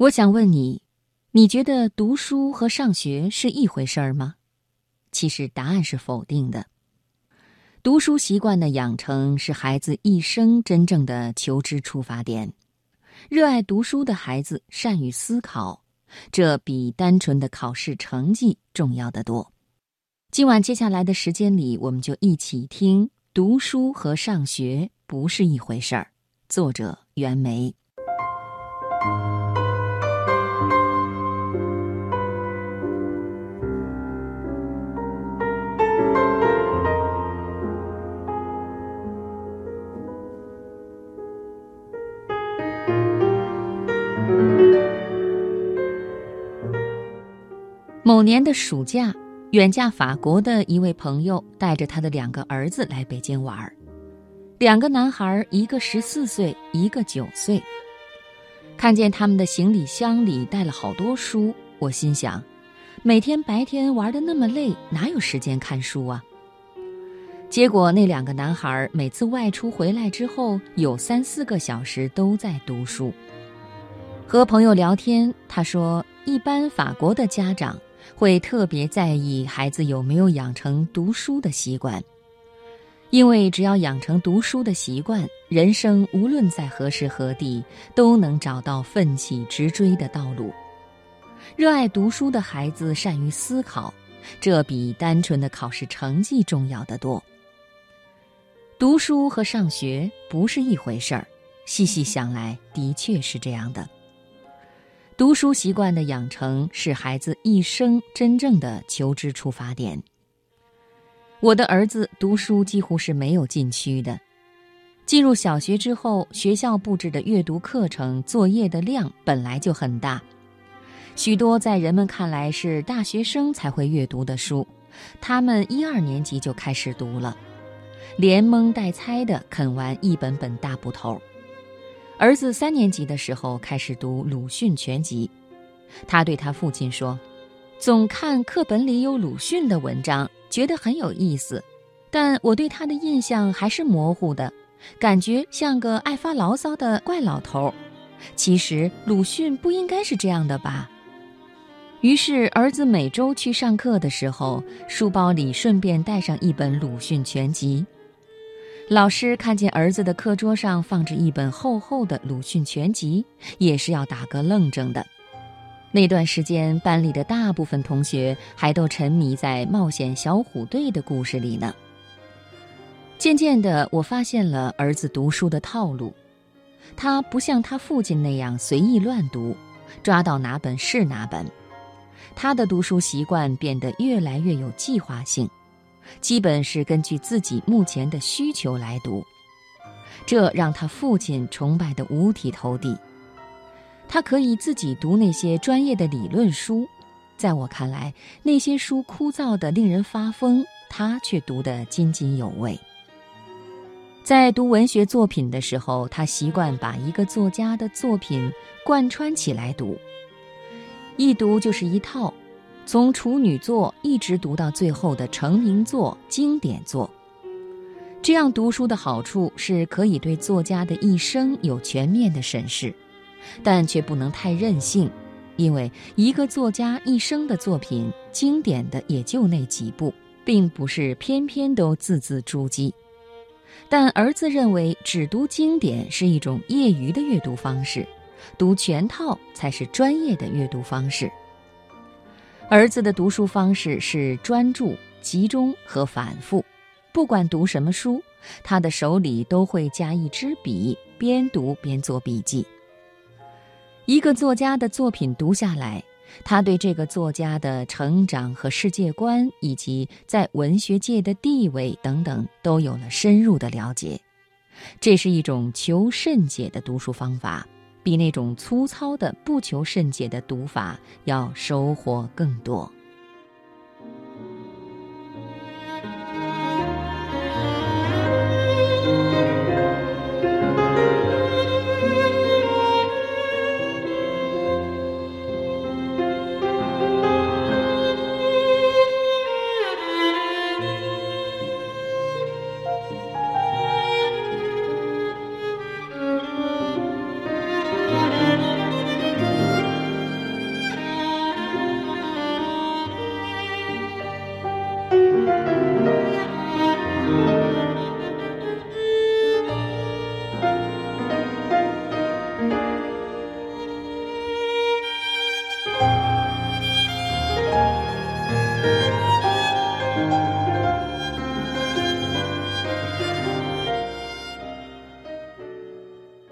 我想问你，你觉得读书和上学是一回事儿吗？其实答案是否定的。读书习惯的养成是孩子一生真正的求知出发点。热爱读书的孩子善于思考，这比单纯的考试成绩重要的多。今晚接下来的时间里，我们就一起听《读书和上学不是一回事儿》，作者袁枚。某年的暑假，远嫁法国的一位朋友带着他的两个儿子来北京玩儿。两个男孩，一个十四岁，一个九岁。看见他们的行李箱里带了好多书，我心想：每天白天玩的那么累，哪有时间看书啊？结果那两个男孩每次外出回来之后，有三四个小时都在读书。和朋友聊天，他说，一般法国的家长。会特别在意孩子有没有养成读书的习惯，因为只要养成读书的习惯，人生无论在何时何地都能找到奋起直追的道路。热爱读书的孩子善于思考，这比单纯的考试成绩重要的多。读书和上学不是一回事儿，细细想来，的确是这样的。读书习惯的养成是孩子一生真正的求知出发点。我的儿子读书几乎是没有禁区的。进入小学之后，学校布置的阅读课程作业的量本来就很大，许多在人们看来是大学生才会阅读的书，他们一二年级就开始读了，连蒙带猜的啃完一本本大部头。儿子三年级的时候开始读鲁迅全集，他对他父亲说：“总看课本里有鲁迅的文章，觉得很有意思，但我对他的印象还是模糊的，感觉像个爱发牢骚的怪老头。其实鲁迅不应该是这样的吧？”于是儿子每周去上课的时候，书包里顺便带上一本鲁迅全集。老师看见儿子的课桌上放着一本厚厚的鲁迅全集，也是要打个愣怔的。那段时间，班里的大部分同学还都沉迷在冒险小虎队的故事里呢。渐渐的，我发现了儿子读书的套路，他不像他父亲那样随意乱读，抓到哪本是哪本，他的读书习惯变得越来越有计划性。基本是根据自己目前的需求来读，这让他父亲崇拜得五体投地。他可以自己读那些专业的理论书，在我看来，那些书枯燥的令人发疯，他却读得津津有味。在读文学作品的时候，他习惯把一个作家的作品贯穿起来读，一读就是一套。从处女作一直读到最后的成名作、经典作，这样读书的好处是可以对作家的一生有全面的审视，但却不能太任性，因为一个作家一生的作品，经典的也就那几部，并不是偏偏都字字珠玑。但儿子认为，只读经典是一种业余的阅读方式，读全套才是专业的阅读方式。儿子的读书方式是专注、集中和反复，不管读什么书，他的手里都会加一支笔，边读边做笔记。一个作家的作品读下来，他对这个作家的成长和世界观，以及在文学界的地位等等，都有了深入的了解。这是一种求甚解的读书方法。比那种粗糙的不求甚解的读法要收获更多。